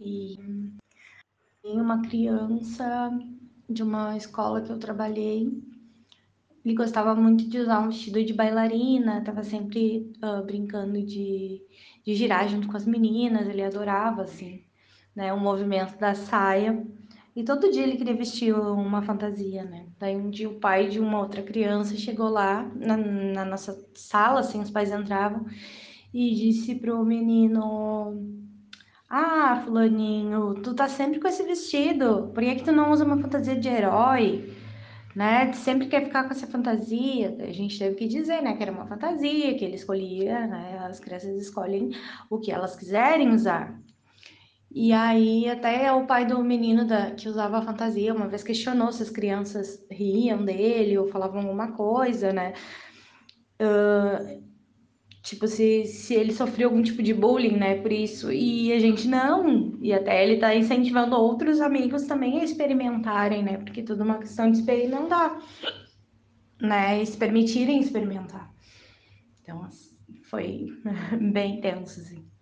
E tem uma criança de uma escola que eu trabalhei, ele gostava muito de usar um vestido de bailarina, estava sempre uh, brincando de, de girar junto com as meninas, ele adorava, assim, né, o movimento da saia. E todo dia ele queria vestir uma fantasia, né? Daí um dia o pai de uma outra criança chegou lá na, na nossa sala, assim, os pais entravam, e disse pro menino: Ah, fulaninho, tu tá sempre com esse vestido, por que, que tu não usa uma fantasia de herói? Né? Tu sempre quer ficar com essa fantasia. A gente teve que dizer, né, que era uma fantasia, que ele escolhia, né? As crianças escolhem o que elas quiserem usar. E aí até o pai do menino da, que usava a fantasia uma vez questionou se as crianças riam dele ou falavam alguma coisa, né? Uh, tipo, se, se ele sofreu algum tipo de bullying, né, por isso. E a gente não. E até ele tá incentivando outros amigos também a experimentarem, né? Porque tudo é uma questão de experimentar, né? E se permitirem experimentar. Então, foi bem tenso, assim.